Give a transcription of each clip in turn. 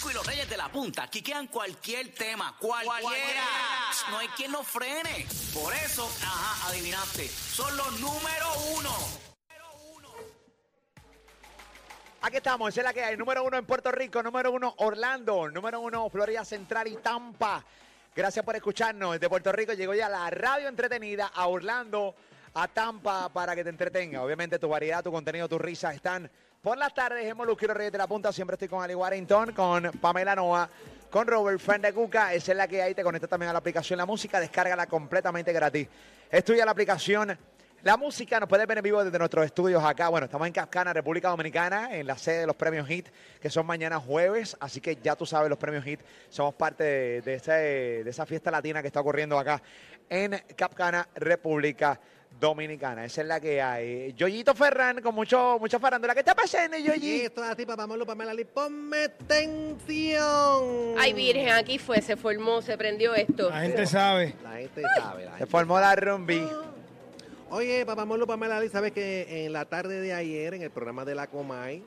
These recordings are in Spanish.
Molusco y los Reyes de la Punta quiquean cualquier tema, cualquiera. No hay quien nos frene. Por eso, ajá, adivinaste, son los número uno. Aquí estamos, esa es la que hay. Número uno en Puerto Rico, número uno Orlando, número uno Florida Central y Tampa. Gracias por escucharnos. Desde Puerto Rico llegó ya la radio entretenida a Orlando, a Tampa, para que te entretenga. Obviamente tu variedad, tu contenido, tus risas están por las tardes y los Reyes de la Punta. Siempre estoy con Ali Warrington, con Pamela Noa, con Robert Friend de Cuca. Esa es la que hay. Te conectas también a la aplicación La Música. Descárgala completamente gratis. Estudia la aplicación la música nos puede ver en vivo desde nuestros estudios acá. Bueno, estamos en Capcana, República Dominicana, en la sede de los premios HIT, que son mañana jueves. Así que ya tú sabes, los premios HIT somos parte de, de esa fiesta latina que está ocurriendo acá en Capcana, República Dominicana. Esa es la que hay. Yoyito Ferran, con mucho, mucha farándula. ¿Qué está pasando, Y Yoyi? esto es así, papá Molo, Pamela Lee, ponme tensión. Ay, Virgen, aquí fue, se formó, se prendió esto. La gente sabe. La gente sabe, la Se gente formó la rumbi. Oye, papá Molo, Pamela Lee, sabes que en la tarde de ayer, en el programa de la Comay,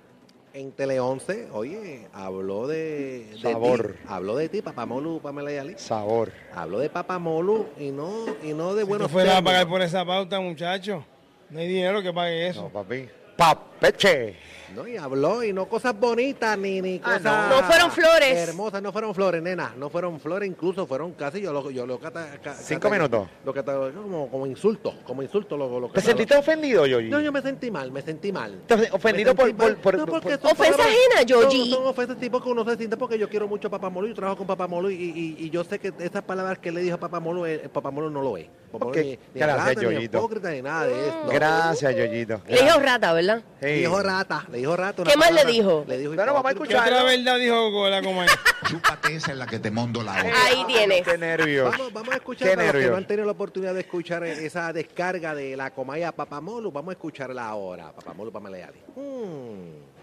en Tele 11, oye, habló de, de Sabor. ti. Habló de ti, papá Molo, Pamela y Ali. Sabor. Habló de papá Molo y no, y no de Si buenos tú fueras a pagar por esa pauta, muchacho, no hay dinero que pague eso. No, papi. No, y habló, y no cosas bonitas, ni, ni Ah, cosas... no. No fueron flores. Hermosas, no fueron flores, nena. No fueron flores, incluso fueron casi, yo lo, yo lo cata- ca- Cinco cata- minutos. Lo catalogué como, como insulto, como insulto. Lo, lo ¿Te sentiste ofendido, Yoyi? No, yo me sentí mal, me sentí mal. ¿Te- ofendido por- por- por- No, porque por- Ofensa palabras- ajena, Yoyi. Son, son ofensas tipo que uno se siente porque yo quiero mucho a Papá Molo y trabajo con Papá Molo y, y- y yo sé que esas palabras que le dijo a Papá Molo, eh, Papá Molo no lo es. Molo ni, ni Gracias, agrata, ni Yoyito. hipócrita, ni nada de eso. Gracias, Yoyito. Le dijo rata, ¿verdad? Sí. Le dijo rata, le dijo rata. una ¿Qué más le dijo? Le dijo Bueno, vamos a hipócrita. ¿Qué escuchar. otra verdad dijo Cola como es? Chúpate esa en la que te mondo la otra. Ahí tienes. Qué nervios. Vamos, vamos a escuchar Qué para los que nervios. no han tenido la oportunidad de escuchar esa descarga de la Comaya Papamolu. Vamos a escucharla ahora. Papamolu Pamaleali. Mm.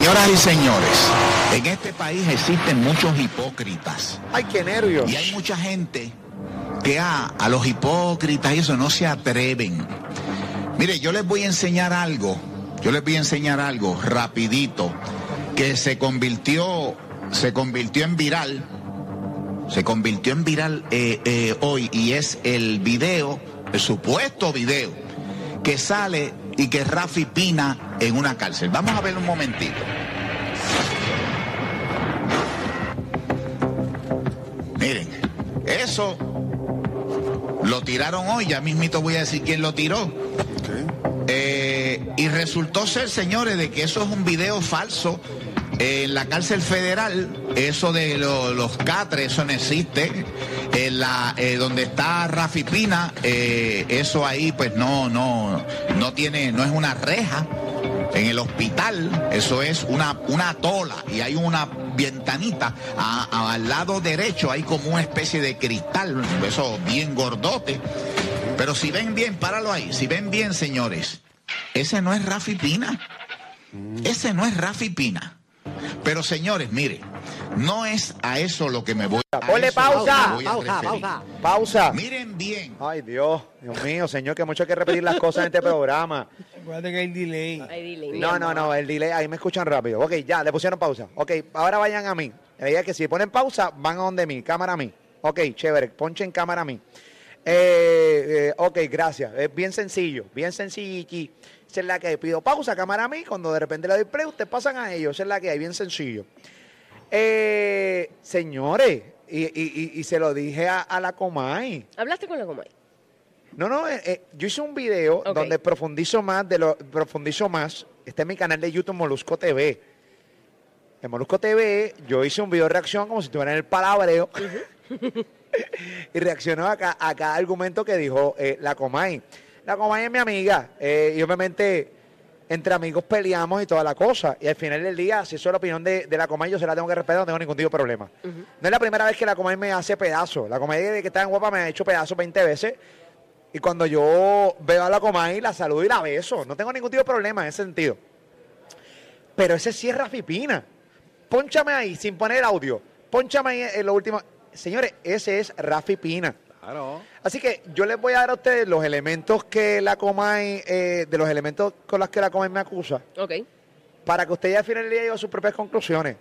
Señoras y señores, en este país existen muchos hipócritas Ay, qué nervios. y hay mucha gente que a, a los hipócritas y eso no se atreven. Mire, yo les voy a enseñar algo, yo les voy a enseñar algo rapidito que se convirtió, se convirtió en viral, se convirtió en viral eh, eh, hoy y es el video, el supuesto video que sale y que Rafi Pina en una cárcel. Vamos a ver un momentito. Miren, eso lo tiraron hoy, ya mismito voy a decir quién lo tiró. Eh, y resultó ser, señores, de que eso es un video falso. Eh, en la cárcel federal, eso de lo- los catres, eso no existe. En la, eh, donde está Rafi Pina, eh, eso ahí pues no, no, no tiene, no es una reja. En el hospital, eso es una, una tola y hay una ventanita al lado derecho, hay como una especie de cristal, eso bien gordote. Pero si ven bien, páralo ahí, si ven bien, señores, ese no es Rafi Pina. Ese no es Rafi Pina. Pero señores, mire, no es a eso lo que me voy a Ponle es pausa. a Pausa, pausa. Pausa. Miren bien. Ay, Dios. Dios mío, señor, que mucho hay que repetir las cosas en este programa. Acuérdate que hay delay. Ay, dile, mi No, no, no, el delay, ahí me escuchan rápido. Ok, ya, le pusieron pausa. Ok, ahora vayan a mí. Ella que si ponen pausa, van a donde mí, cámara a mí. Ok, chévere, ponchen cámara a mí. Eh, eh, ok, gracias. Es bien sencillo, bien sencillo. Esa es la que hay. pido pausa, cámara a mí. Cuando de repente le doy play, ustedes pasan a ellos. Esa es la que hay, bien sencillo. Eh, señores, y, y- y- y se lo dije a, a la Comay. ¿Hablaste con la Comay? No, no, eh, eh, yo hice un video donde profundizo más de lo profundizo más. Está en mi canal de YouTube Molusco TV. En Molusco TV yo hice un video de reacción como si estuviera en el palabreo. y reaccionó a, a cada argumento que dijo eh, la Comay. La Comay es mi amiga. eh, y obviamente entre amigos peleamos y toda la cosa. Y al final del día, si eso es la opinión de, de la Comay, yo se la tengo que respetar, no tengo ningún tipo de problema. No es la primera vez que la Comay me hace pedazo. La Comay de que está en guapa me ha hecho pedazos 20 veces. Y cuando yo veo a la Comay, la saludo y la beso. No tengo ningún tipo de problema en ese sentido. Pero ese sí es Rafi Pina. Pónchame ahí, sin poner audio. Pónchame ahí en lo último. Señores, ese es Rafi Pina. Claro. Así que yo les voy a dar a ustedes los elementos que la Comay, eh, de los elementos con los que la Comay me acusa, Ok. para que ustedes al final del día lleguen a sus propias conclusiones.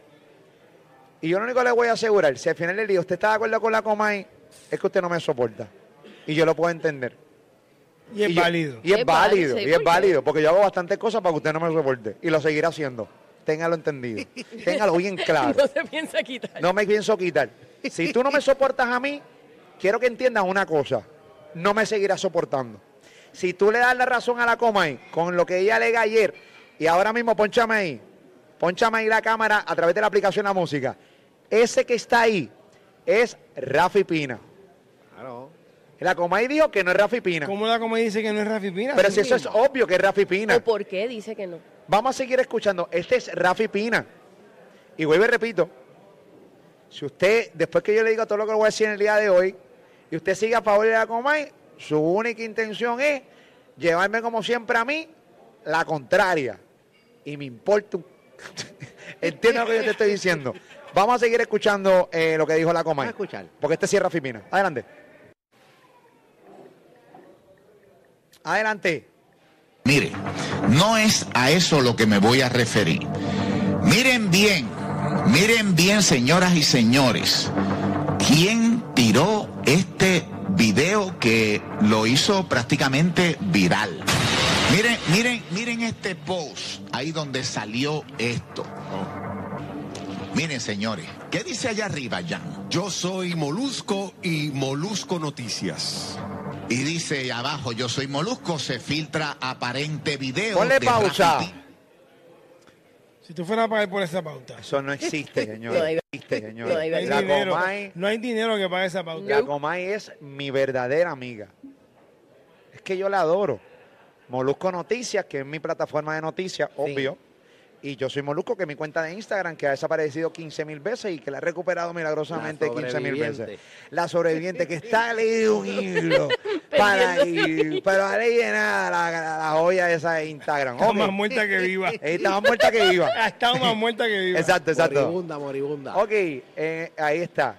Y yo lo único que le voy a asegurar, si al final del día usted está de acuerdo con la Comay, es que usted no me soporta. Y yo lo puedo entender. Y es yo- válido. Y es Es válido, válido, y es válido, porque yo hago bastantes cosas para que usted no me soporte. Y lo seguiré haciendo. Téngalo entendido. Téngalo bien claro. No se piensa quitar. No me pienso quitar. Si tú no me soportas a mí, quiero que entiendas una cosa. No me seguirás soportando. Si tú le das la razón a la Comay con lo que ella alega ayer, y ahora mismo ponchame ahí, ponchame ahí la cámara a través de la aplicación La Música. Ese que está ahí es Rafi Pina. Claro. La Comay dijo que no es Rafi Pina. ¿Cómo la comedia dice que no es Rafi Pina? Pero si eso es obvio que es Rafi Pina. ¿O por qué dice que no? Vamos a seguir escuchando. Este es Rafi Pina. Y vuelvo y repito. Si usted, después que yo le diga todo lo que le voy a decir en el día de hoy, y usted sigue a favor de la Comay, su única intención es llevarme como siempre a mí la contraria. Y me importa un... Entiendo lo que yo te estoy diciendo. Vamos a seguir escuchando eh, lo que dijo la Comay. Vamos a escuchar. Porque este sí es Rafi Pina. Adelante. Adelante. Mire, no es a eso lo que me voy a referir. Miren bien, miren bien, señoras y señores, quién tiró este video que lo hizo prácticamente viral. Miren, miren, miren este post, ahí donde salió esto. Miren, señores, ¿qué dice allá arriba, Jan? Yo soy Molusco y Molusco Noticias. Y dice abajo, yo soy Molusco, se filtra aparente video. Ponle de pausa. Si tú fueras a pagar por esa pauta. Eso no existe, señor. No existe, señor. no hay No hay, la, dinero, Comay, no hay dinero que pague esa pauta. la Comay es mi verdadera amiga. Es que yo la adoro. Molusco Noticias, que es mi plataforma de noticias, obvio. Y yo soy Molusco, que mi cuenta de Instagram, que ha desaparecido 15 mil veces y que la he recuperado milagrosamente La 15 mil veces. La sobreviviente, que está leído un hilo para ir, pero ahí de nada la, la, la joya esa de Instagram. Está más muerta que viva. Está más muerta que viva. Ha estado más muerta que viva. Exacto, exacto. Moribunda, moribunda. Ok, eh, ahí está.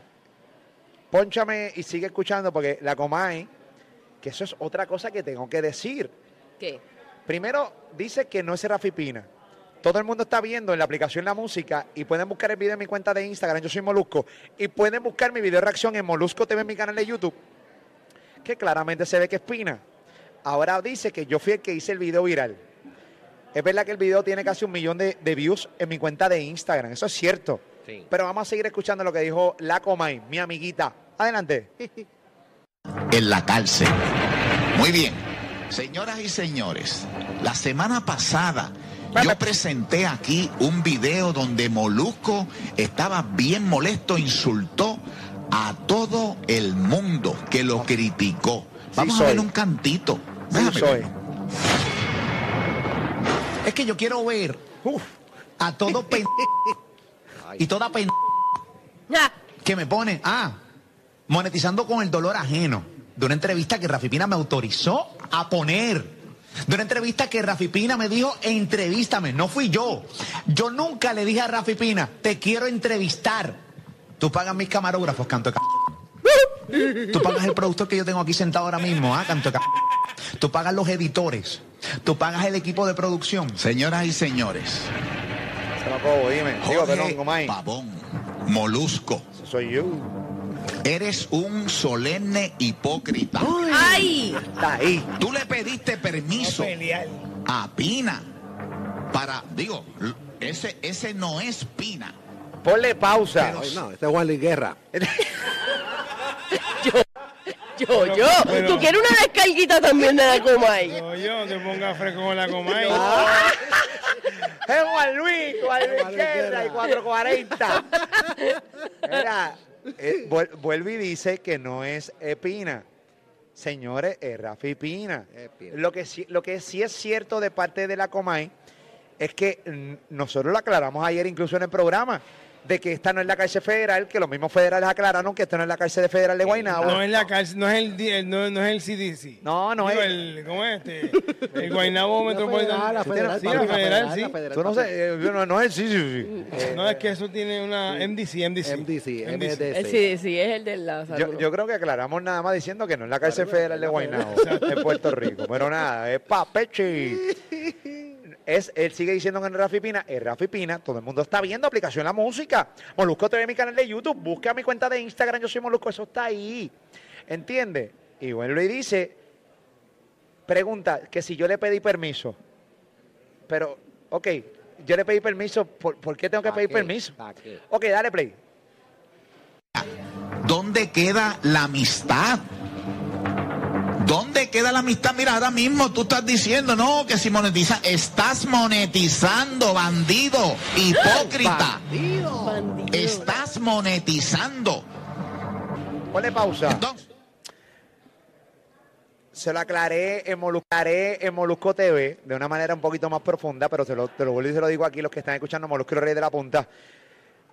Pónchame y sigue escuchando porque la Comay, que eso es otra cosa que tengo que decir. ¿Qué? Primero, dice que no es Rafi Pina. Todo el mundo está viendo en la aplicación La Música y pueden buscar el video en mi cuenta de Instagram, yo soy Molusco, y pueden buscar mi video de reacción en Molusco TV en mi canal de YouTube, que claramente se ve que es Pina. Ahora dice que yo fui el que hice el video viral. Es verdad que el video tiene casi un millón de, de views en mi cuenta de Instagram, eso es cierto. Sí. Pero vamos a seguir escuchando lo que dijo la Comay, mi amiguita. Adelante. en la cárcel. Muy bien. Señoras y señores, la semana pasada yo presenté aquí un video donde Molusco estaba bien molesto, insultó a todo el mundo que lo criticó. Vamos a ver un cantito. Sí, Déjame soy. ver. Es que yo quiero ver Uf. a todo pen... y toda pen... Que me pone, ah, monetizando con el dolor ajeno. De una entrevista que Rafi Pina me autorizó a poner. De una entrevista que Rafi Pina me dijo, entrevístame. No fui yo. Yo nunca le dije a Rafi Pina, te quiero entrevistar. Tú pagas mis camarógrafos, canto de c- Tú pagas el productor que yo tengo aquí sentado ahora mismo, ah, canto de c- Tú pagas los editores. Tú pagas el equipo de producción. Señoras y señores. Se lo acabo, dime. Digo, perdón. Pavón, Molusco. Soy yo. Eres un solemne hipócrita. ¡Ay! Ahí. Tú le pediste permiso a Pina para, digo, ese, ese no es Pina. Ponle pausa. Ay, no, este es Juan Luis Guerra. Yo, yo. pero- ¿Tú quieres una descarguita también de la Comay? No, yo, no te pongas fresco con la Comay. Ah, es Juan Luis, Juan Luis Juan Luis Guerra y Guerra. 440. Mira, eh, vuel- vuelve y dice que no es eh, Pina. Señores, es Rafi Pina. Lo que, sí, lo que sí es cierto de parte de la Comay es que nosotros lo aclaramos ayer incluso en el programa, de que esta no es la cárcel federal, que los mismos federales aclararon que esta no es la cárcel federal de Guaynabo. No es la cárcel, no es el, el- no, no es el CDC. No, no Digo, es- el, ¿Cómo es este? El Guaynabo Metropolitano. la federal, sí, la federal, sí. Tú no sé, eh, no, no es, sí, sí, sí. No, es que eso tiene una MDC, MDC. MDC, Eh, MDC. Sí, sí, es el de la Yo, salud. yo creo que aclaramos nada más diciendo que no es la cárcel federal de Guaynabo, en Puerto Rico. Pero nada, es pa' Pechi. Es, él sigue diciendo que es Rafi Pina, es Rafi Pina, todo el mundo está viendo aplicación La Música. Molusco TV, mi canal de YouTube, busca mi cuenta de Instagram, yo soy Molusco, eso está ahí. ¿Entiende? Y bueno, y dice, pregunta, que si yo le pedí permiso, pero, ok, yo le pedí permiso, ¿por, por qué tengo que ¿Pa pedir qué? permiso? Ok, dale play. ¿Dónde queda la amistad? ¿Dónde queda la amistad? Mira, ahora mismo tú estás diciendo, no, que si monetiza, estás monetizando, bandido, hipócrita. Bandido. Bandido. Estás monetizando. Ponle pausa. Entonces, Se lo aclaré en, Molusco, aclaré en Molusco TV de una manera un poquito más profunda, pero se lo, te lo vuelvo y se lo digo aquí los que están escuchando Molusco y los Reyes de la Punta,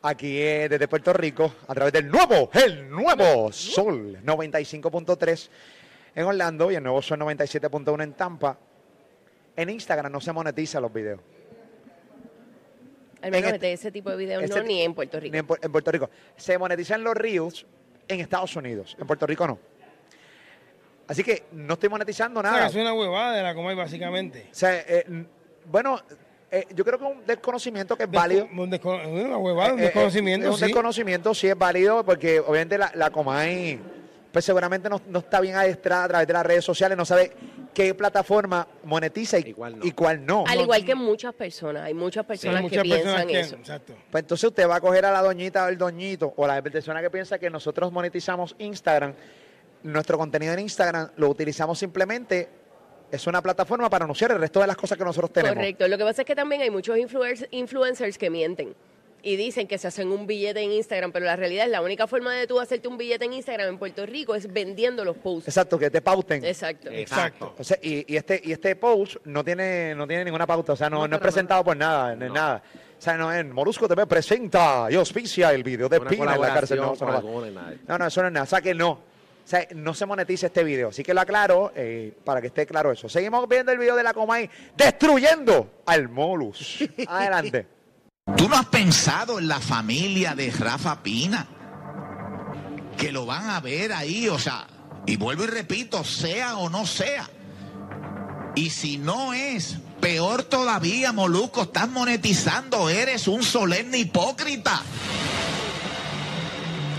aquí eh, desde Puerto Rico, a través del nuevo, el nuevo Sol 95.3 en Orlando y el nuevo Sol 97.1 en Tampa. En Instagram no se monetiza los videos. Al menos en de ese tipo de videos este- no, ni en Puerto Rico. Ni en, Pu- en Puerto Rico. Se monetizan los Reels en Estados Unidos. En Puerto Rico no. Así que no estoy monetizando O sea, nada. es una huevada de la Comay, básicamente. O sea, eh, bueno, eh, yo creo que es un desconocimiento que es válido. Un una huevada, un Eh, eh, desconocimiento, es un sí. desconocimiento, sí es válido, porque obviamente la, la Comay, pues seguramente no, no está bien adiestrada a través de las redes sociales, no sabe qué plataforma monetiza y, cuál no. y cuál no. Al igual que muchas personas, hay muchas Sí, personas muchas que personas piensan que- eso. Exacto. Pues entonces usted va a coger a la doñita o el doñito, o la persona que piensa que nosotros monetizamos Instagram, nuestro contenido en Instagram lo utilizamos simplemente, es una plataforma para anunciar el resto de las cosas que nosotros tenemos. Correcto. Lo que pasa es que también hay muchos influencers, influencers que mienten y dicen que se hacen un billete en Instagram, pero la realidad es la única forma de tú hacerte un billete en Instagram en Puerto Rico es vendiendo los posts. Exacto, que te pauten. Exacto. Exacto. O sea, y, y este, y este post no tiene, no tiene ninguna pauta, o sea, no, No, no es presentado por nada, no es nada. O sea, no es Molusco TV presenta y auspicia el video de Una Pina en la cárcel. No, eso no, nada. no, no, eso no es nada. O sea, que no. O sea, no se monetiza este video. Así que lo aclaro eh, para que esté claro eso. Seguimos viendo el video de la Comay destruyendo al Molus. Adelante. ¿Tú no has pensado en la familia de Rafa Pina? Que lo van a ver ahí, o sea, y vuelvo y repito, sea o no sea. Y si no es, peor todavía, Molusco, estás monetizando, eres un solemne hipócrita.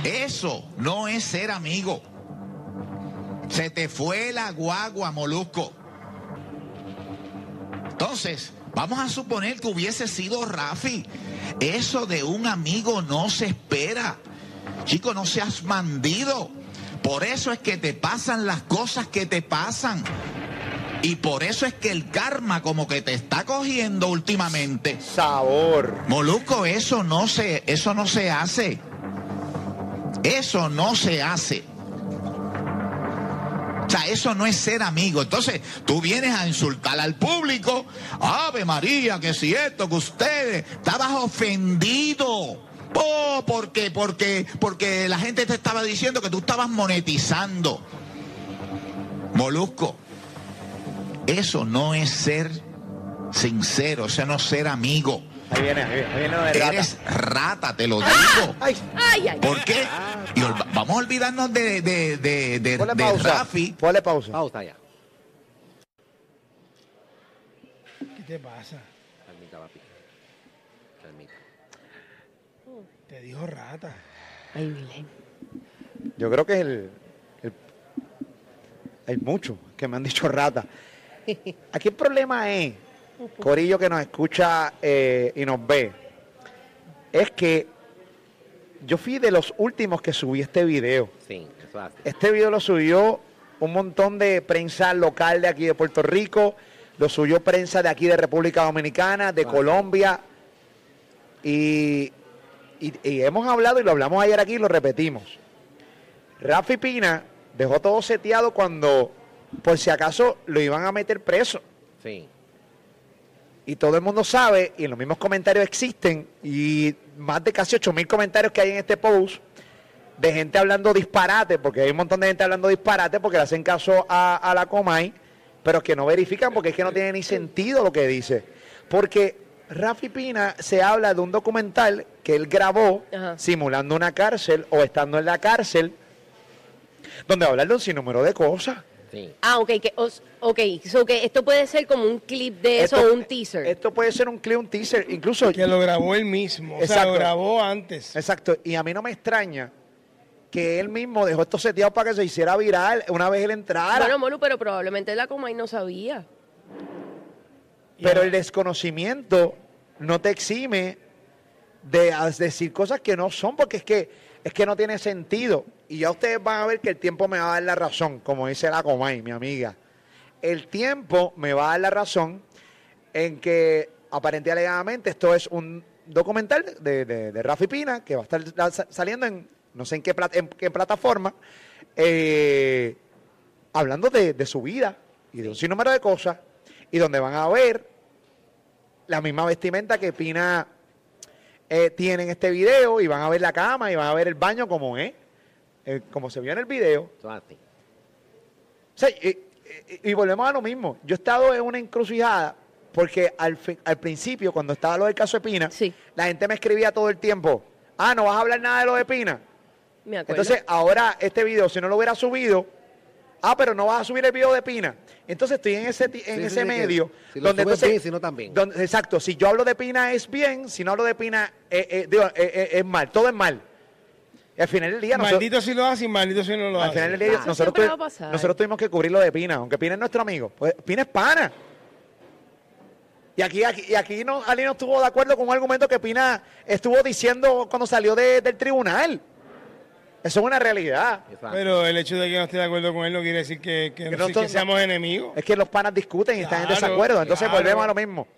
Eso no es ser amigo. Se te fue la guagua, Molusco. Entonces, vamos a suponer que hubiese sido Rafi. Eso de un amigo no se espera. Chico, no seas bandido. Por eso es que te pasan las cosas que te pasan. Y por eso es que el karma como que te está cogiendo últimamente. Sabor. Molusco, eso no se, eso no se hace. Eso no se hace. O sea, eso no es ser amigo. Entonces, tú vienes a insultar al público. Ave María, que si esto, que ustedes. Estabas ofendido. Oh, ¿por qué? Porque, porque la gente te estaba diciendo que tú estabas monetizando. Molusco, eso no es ser sincero, eso no ser amigo. Ahí viene, ahí viene, ahí viene lo de rata. Eres rata, te lo digo. Ay, Ay, ay. ¿Por qué? Y vamos a olvidarnos de, de, de, de, ponle de pausa. Rafi. Ponle pausa. Pausa ya. ¿Qué te pasa? Calmita, papi. Calmita. Te dijo rata. Ay, Vilén. Yo creo que es el, el- Hay muchos que me han dicho rata. Aquí el problema es, Corillo que nos escucha eh, y nos ve, es que yo fui de los últimos que subí este video. Sí, eso hace. Este video lo subió un montón de prensa local de aquí de Puerto Rico, lo subió prensa de aquí de República Dominicana, de Ah. Colombia, y, y- y hemos hablado y lo hablamos ayer aquí y lo repetimos. Rafi Pina dejó todo seteado cuando, por si acaso, lo iban a meter preso. Sí. Y todo el mundo sabe, y los mismos comentarios existen, y más de casi 8 mil comentarios que hay en este post, de gente hablando disparate, porque hay un montón de gente hablando disparate porque le hacen caso a, a la Comay, pero que no verifican porque es que no tiene ni sentido lo que dice. Porque Rafi Pina se habla de un documental que él grabó Ajá. simulando una cárcel o estando en la cárcel, donde habla de un sinnúmero de cosas. Sí. Ah, ok, que, ok, so que esto puede ser como un clip de eso, Esto- un teaser. Esto puede ser un clip, un teaser, incluso... Que lo grabó él mismo. O sea, Exacto. lo grabó antes. Exacto, y a mí no me extraña que él mismo dejó esto seteado para que se hiciera viral una vez él entrara. bueno, Molu, pero probablemente la Comay no sabía. pero el desconocimiento no te exime de decir cosas que no son, porque es que, es que no tiene sentido. Y ya ustedes van a ver que el tiempo me va a dar la razón, como dice la Comay, mi amiga. El tiempo me va a dar la razón en que aparentemente alegadamente esto es un documental de, de, Rafi Pina que va a estar saliendo en no sé en qué, en qué plataforma, eh, hablando de, de su vida y de un sinnúmero de cosas, y donde van a ver la misma vestimenta que Pina eh, tiene en este video, y van a ver la cama, y van a ver el baño como es, eh, como se vio en el video. O sea, y, y- y volvemos a lo mismo. Yo he estado en una encrucijada porque al, al principio, cuando estaba lo del caso de Pina, Sí. la gente me escribía todo el tiempo, ah, no vas a hablar nada de lo de Pina. Me acuerdo. Entonces, ahora este video, si no lo hubiera subido, ah, pero no vas a subir el video de Pina. Entonces estoy en ese, en Sí, ese sí, que medio. si lo donde subes entonces, bien, si no también. donde- exacto, si yo hablo de Pina es bien, si no hablo de Pina eh, eh, digo, eh, eh, es mal, todo es mal. Y al final del día, nosotros, Maldito si lo hace y maldito si no lo al hace. final del día Eso nosotros, tuvi- nosotros tuvimos que cubrir lo de Pina, aunque Pina es nuestro amigo. Pues Pina es pana. Y aquí, aquí, y aquí no, alguien no estuvo de acuerdo con un argumento que Pina estuvo diciendo cuando salió de- del tribunal. Eso es una realidad. Exacto. Pero el hecho de que no esté de acuerdo con él no quiere decir que, que, Que no- no que son- seamos enemigos. Es que los panas discuten y están en desacuerdo. Entonces claro. volvemos a lo mismo.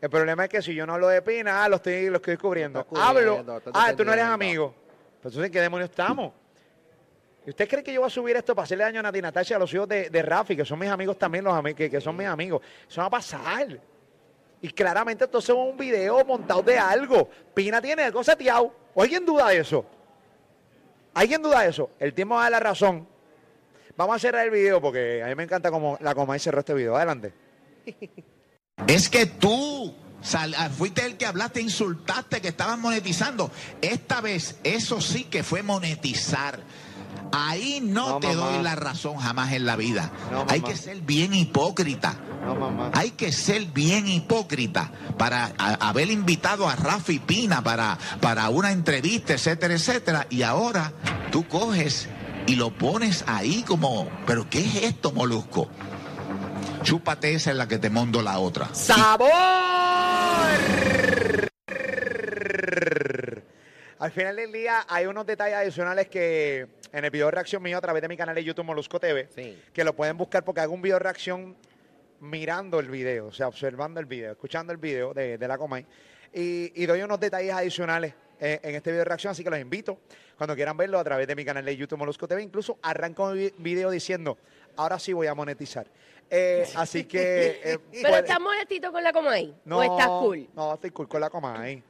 El problema es que si yo no hablo de Pina, ah, lo estoy, lo estoy descubriendo. Hablo, ah, tú no eres amigo. Pues entonces, ¿en qué demonios estamos? ¿Y usted cree que yo voy a subir esto para hacerle daño a Nati Natacha y a los hijos de, de Rafi, que son mis amigos también, los que, que son mis amigos? Eso va a pasar. Y claramente entonces es un video montado de algo. Pina tiene algo seteado. ¿O alguien duda de eso? ¿Alguien duda de eso? El tiempo va a dar la razón. Vamos a cerrar el video porque a mí me encanta como la Comay cerró este video. Adelante. Es que tú ah, fuiste el que hablaste, insultaste, que estaban monetizando. Esta vez, eso sí que fue monetizar. Ahí no, No, te mamá. doy la razón jamás en la vida. No, Hay que ser bien hipócrita. No, mamá. Hay que ser bien hipócrita para a- haber invitado a Rafi Pina para, para una entrevista, etcétera, etcétera. Y ahora tú coges y lo pones ahí como, pero ¿qué es esto, Molusco? Chúpate esa en la que te mondo la otra. ¡Sabor! Al final del día hay unos detalles adicionales que en el video de reacción mío a través de mi canal de YouTube Molusco TV, Sí. que lo pueden buscar porque hago un video de reacción mirando el video, o sea, observando el video, escuchando el video de, de la Comay. Y, y doy unos detalles adicionales en este video de reacción, así que los invito cuando quieran verlo a través de mi canal de YouTube Molusco TV. Incluso arranco mi vi- video diciendo, ahora sí voy a monetizar. Eh, así que... eh, ¿Pero puede- estás molestito con la Comay? ¿O estás cool? no, estoy cool con la Comay.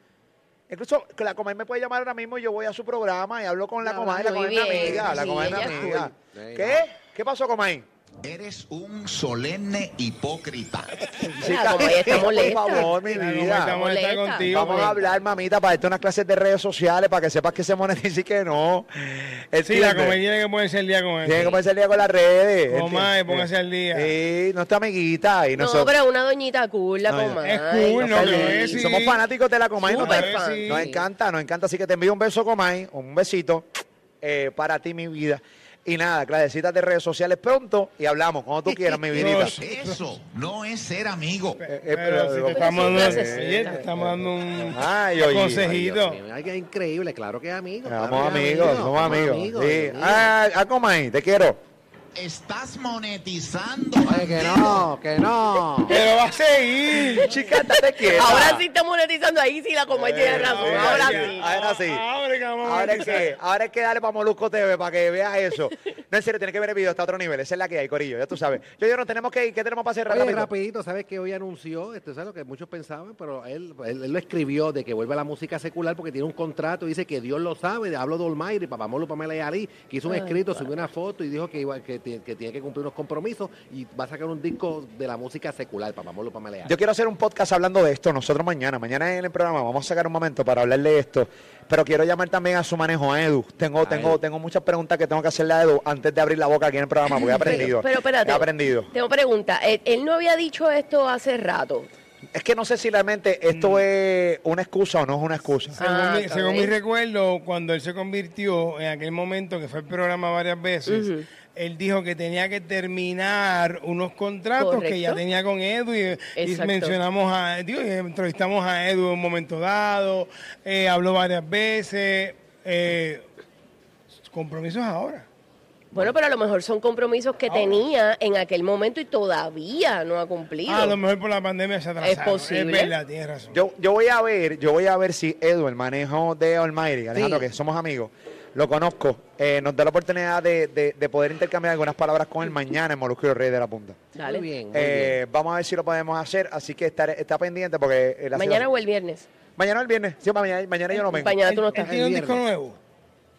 Incluso que la Comay me puede llamar ahora mismo y yo voy a su programa y hablo con la No, Comay. La Comay es bien, amiga. La Comay es amiga. ¿Qué? ¿Qué pasó, Comay? Eres un solemne hipócrita. La Comay está molesta. Por favor, mi vida. está molesta Molesta. contigo. Vamos a hablar, mamita, para darte unas clases de redes sociales para que sepas que se monetiza y que no. Sí, la. Comay tiene que ponerse el día con él. Tiene que ponerse al día con las redes. Comay, póngase al día. Sí, nuestra amiguita. Y No, nosotros- pero una doñita cool, la No, Comay. es cool, no, lo es, sí. Somos fanáticos de la Comay. nos- sí. Nos encanta, nos encanta. Así que te envío un beso, Comay, un besito eh, para ti, mi vida. Y nada, clasecitas de redes sociales pronto y hablamos cuando tú quieras, mi vidita. Eso no es ser amigo. Eh, eh, Pero si te pero- estamos dando, te estamos un Ay, oye. consejito. Ay, Dios qué increíble, claro que es amigo. Somos es amigos, somos amigos. Sí. amigos. Ah, ah, Comay, te quiero. Estás monetizando. Ay, que no, que no. Pero va a seguir. Chica, te quiero. Ahora sí está monetizando ahí, sí la Comay tiene razón. sí, Ahora sí. Ahora sí. Ahora es que, ahora es que dale para Molusco TV para que veas eso. No, en serio, tienes que ver el video, está a otro nivel. Esa es la que hay, Corillo, ya tú sabes. Yo, yo no tenemos que ir. ¿Qué tenemos para hacer Oye, rápido? rapidito, ¿sabes que hoy anunció? Esto es lo que muchos pensaban, pero él, él, él lo escribió de que vuelve a la música secular porque tiene un contrato y dice que Dios lo sabe. Hablo de Olmairi, Papá Molo, Pamela y Ali, que hizo un Ay, escrito, subió una foto y dijo que, iba, que que tiene que cumplir unos compromisos y va a sacar un disco de la música secular, para Malear. Yo quiero hacer un podcast hablando de esto nosotros mañana. Mañana en el programa vamos a sacar un momento para hablar de esto. Pero quiero llamar también a su manejo, a Edu. Tengo, A tengo, Edu. tengo muchas preguntas que tengo que hacerle a Edu antes de abrir la boca aquí en el programa, porque he aprendido. Pero espérate. He aprendido. Tengo pregunta. Él, él no había dicho esto hace rato. Es que no sé si realmente Mm. esto es una excusa o no es una excusa. Según, Ah, mi, según recuerdo, cuando él se convirtió en aquel momento que fue el programa varias veces. Él dijo que tenía que terminar unos contratos que ya tenía con Edu y, mencionamos a, digo, y entrevistamos a Edu en un momento dado, eh, habló varias veces, eh, compromisos ahora. Bueno, pero a lo mejor son compromisos que tenía en aquel momento y todavía no ha cumplido. Ah, a lo mejor por la pandemia se atrasaron. Es posible. Es verdad, tienes razón. Yo, yo voy a ver, yo voy a ver si Edu, el manejo de Almighty, Alejandro, Sí. que somos amigos, lo conozco, eh, nos da la oportunidad de, de- de poder intercambiar algunas palabras con él mañana en Molusco y los Reyes de la Punta. Dale. Muy bien, muy Eh, vamos a ver si lo podemos hacer, así que estaré- está pendiente porque... eh, la Mañana situación- o el viernes. Mañana o el viernes. Sí, mañana, mañana yo no vengo. Mañana tú no ¿Él estás. tiene un disco nuevo?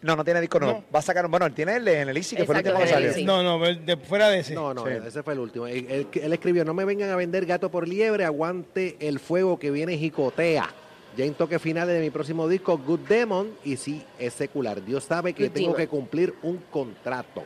No, no tiene disco nuevo. No. Va a sacar un... Bueno, él tiene el de en el Easy, que fue el último que salió. No, no, de, fuera de ese. No, no, Sí. ese fue el último. Él, él- él escribió, no me vengan a vender gato por liebre, aguante el fuego que viene jicotea. Ya en toque finales de mi próximo disco, Good Demon, y sí, es secular. Dios sabe que Good tengo Demon. que cumplir un contrato.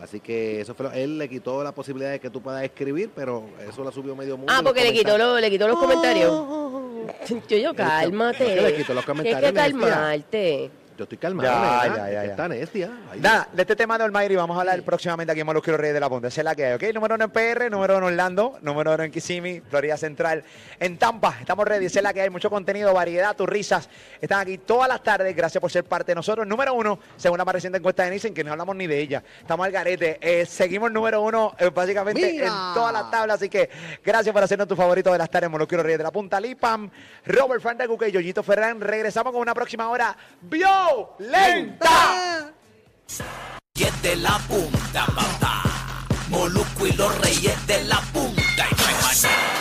Así que eso fue lo- él le quitó la posibilidad de que tú puedas escribir, pero eso la subió medio mundo. Ah, porque le quitó, le quitó los comentarios. Oh. Yo, yo, cálmate. Le quitó los comentarios, Tienes que calmarte. Yo estoy calmado, Ya, nena, ya, ya, ya. Está necia. Ay, Nada, de este tema de Almighty vamos a hablar próximamente aquí en Molusco y Reyes de la Punta. Esa es la que hay, ¿ok? Número uno en PR, número uno en Orlando, número uno en Kissimmee, Florida Central, en Tampa. Estamos ready, esa es la que hay. Mucho contenido, variedad, tus risas. Están aquí todas las tardes. Gracias por ser parte de nosotros. Número uno, según la más reciente encuesta de Nielsen, que no hablamos ni de ella. Estamos al garete. Eh, seguimos número uno eh, básicamente Mira. en todas las tablas. Así que gracias por hacernos tu favorito de las tardes en Molusco y Reyes de la Punta. Lipam, Robert Fanta Cuca y Yoyito Ferran. Regresamos con una próxima hora violenta. Y de la punta, papá. Molusco y los reyes de la punta. Y.